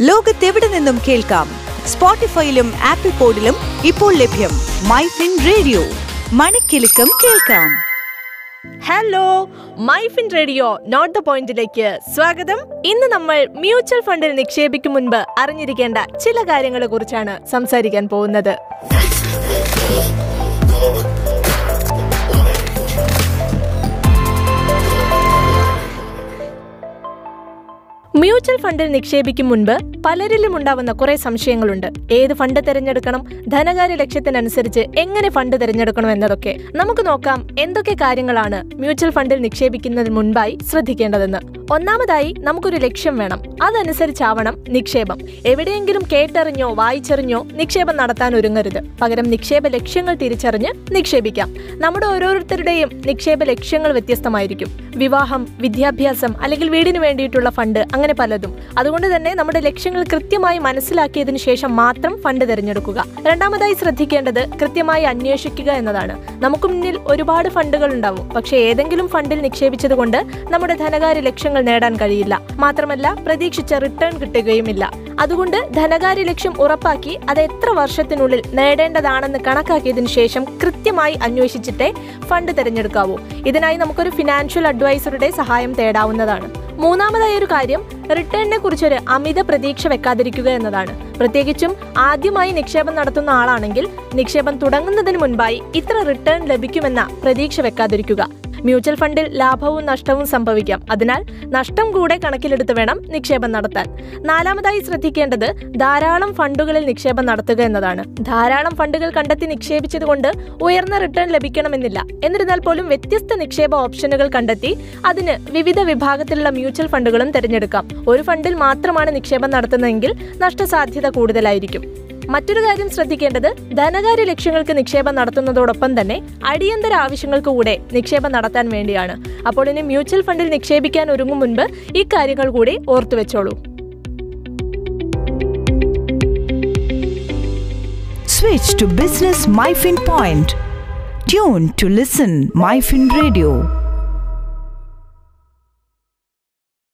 ലോകത്തെവിടെ നിന്നും കേൾക്കാം? സ്പോട്ടിഫൈയിലും ആപ്പിൾ പോഡിലും ഇപ്പോൾ ലഭ്യം മൈ ഫിൻ റേഡിയോ. മണിക്കെലക്കം കേൾക്കാം. Hello MyFin radio note the പോയിന്റിലേക്ക് സ്വാഗതം. ഇന്ന് നമ്മൾ മ്യൂച്വൽ ഫണ്ടിൽ നിക്ഷേപിക്കും മുൻപ് അറിഞ്ഞിരിക്കേണ്ട ചില കാര്യങ്ങളെ കുറിച്ചാണ് സംസാരിക്കാൻ പോകുന്നത്. മ്യൂച്വൽ ഫണ്ടിൽ നിക്ഷേപിക്കും മുൻപ് പലരിലും ഉണ്ടാവുന്ന കുറെ സംശയങ്ങളുണ്ട്. ഏത് ഫണ്ട് തിരഞ്ഞെടുക്കണം ധനകാര്യ ലക്ഷ്യത്തിനനുസരിച്ച് എങ്ങനെ ഫണ്ട് തിരഞ്ഞെടുക്കണം എന്നതൊക്കെ. നമുക്ക് നോക്കാം എന്തൊക്കെ കാര്യങ്ങളാണ് മ്യൂച്വൽ ഫണ്ടിൽ നിക്ഷേപിക്കുന്നതിന് മുൻപായി ശ്രദ്ധിക്കേണ്ടതെന്ന്. ഒന്നാമതായി നമുക്കൊരു ലക്ഷ്യം വേണം. അതനുസരിച്ചാവണം നിക്ഷേപം. എവിടെയെങ്കിലും കേട്ടറിഞ്ഞോ വായിച്ചറിഞ്ഞോ നിക്ഷേപം നടത്താൻ ഒരുങ്ങരുത്. പകരം നിക്ഷേപ ലക്ഷ്യങ്ങൾ തിരിച്ചറിഞ്ഞ് നിക്ഷേപിക്കാം. നമ്മുടെ ഓരോരുത്തരുടെയും നിക്ഷേപ ലക്ഷ്യങ്ങൾ വ്യത്യസ്തമായിരിക്കും. വിവാഹം വിദ്യാഭ്യാസം അല്ലെങ്കിൽ വീടിന് വേണ്ടിയിട്ടുള്ള ഫണ്ട് അങ്ങനെ പലതും. അതുകൊണ്ട് തന്നെ നമ്മുടെ ലക്ഷ്യങ്ങൾ കൃത്യമായി മനസ്സിലാക്കിയതിനു ശേഷം മാത്രം ഫണ്ട് തിരഞ്ഞെടുക്കുക. രണ്ടാമതായി ശ്രദ്ധിക്കേണ്ടത് കൃത്യമായി അന്വേഷിക്കുക എന്നതാണ്. നമുക്ക് മുന്നിൽ ഒരുപാട് ഫണ്ടുകൾ ഉണ്ടാവും. പക്ഷേ ഏതെങ്കിലും ഫണ്ടിൽ നിക്ഷേപിച്ചതുകൊണ്ട് നമ്മുടെ ധനകാര്യ ലക്ഷ്യങ്ങൾ നേടാൻ കഴിയില്ല. മാത്രമല്ല പ്രതീക്ഷിച്ച റിട്ടേൺ കിട്ടുകയുമില്ല. അതുകൊണ്ട് ധനകാര്യ ലക്ഷ്യം ഉറപ്പാക്കി അത് എത്ര വർഷത്തിനുള്ളിൽ നേടേണ്ടതാണെന്ന് കണക്കാക്കിയതിനു ശേഷം കൃത്യമായി അന്വേഷിച്ചിട്ടേ ഫണ്ട് തിരഞ്ഞെടുക്കാവൂ. ഇതിനായി നമുക്കൊരു ഫിനാൻഷ്യൽ അഡ്വൈസറുടെ സഹായം തേടാവുന്നതാണ്. മൂന്നാമതായ ഒരു കാര്യം റിട്ടേണിനെ കുറിച്ചൊരു അമിത പ്രതീക്ഷ വെക്കാതിരിക്കുക എന്നതാണ്. പ്രത്യേകിച്ചും ആദ്യമായി നിക്ഷേപം നടത്തുന്ന ആളാണെങ്കിൽ നിക്ഷേപം തുടങ്ങുന്നതിന് മുൻപായി ഇത്ര റിട്ടേൺ ലഭിക്കുമെന്ന പ്രതീക്ഷ വെക്കാതിരിക്കുക. മ്യൂച്വൽ ഫണ്ടിൽ ലാഭവും നഷ്ടവും സംഭവിക്കാം. അതിനാൽ നഷ്ടം കൂടെ കണക്കിലെടുത്ത് വേണം നിക്ഷേപം നടത്താൻ. നാലാമതായി ശ്രദ്ധിക്കേണ്ടത് ധാരാളം ഫണ്ടുകളിൽ നിക്ഷേപം നടത്തുക എന്നതാണ്. ധാരാളം ഫണ്ടുകൾ കണ്ടെത്തി നിക്ഷേപിച്ചതുകൊണ്ട് ഉയർന്ന റിട്ടേൺ ലഭിക്കണമെന്നില്ല. എന്നിരുന്നാൽ പോലും വ്യത്യസ്ത നിക്ഷേപ ഓപ്ഷനുകൾ കണ്ടെത്തി അതിന് വിവിധ വിഭാഗത്തിലുള്ള മ്യൂച്വൽ ഫണ്ടുകളും തിരഞ്ഞെടുക്കാം. ഒരു ഫണ്ടിൽ മാത്രമാണ് നിക്ഷേപം നടത്തുന്നതെങ്കിൽ നഷ്ടസാധ്യത കൂടുതലായിരിക്കും. മറ്റൊരു കാര്യം ശ്രദ്ധിക്കേണ്ടത് ധനകാര്യ ലക്ഷ്യങ്ങൾക്ക് നിക്ഷേപം നടത്തുന്നതോടൊപ്പം തന്നെ അടിയന്തര ആവശ്യങ്ങൾക്ക് കൂടെ നിക്ഷേപം നടത്താൻ വേണ്ടിയാണ് അപ്പോൾ ഇനി മ്യൂച്വൽ ഫണ്ടിൽ നിക്ഷേപിക്കാൻ ഒരുങ്ങും മുൻപ് ഈ കാര്യങ്ങൾ കൂടി ഓർത്തുവെച്ചോളൂ Switch to Business MyFin Point. Tune to listen MyFin Radio.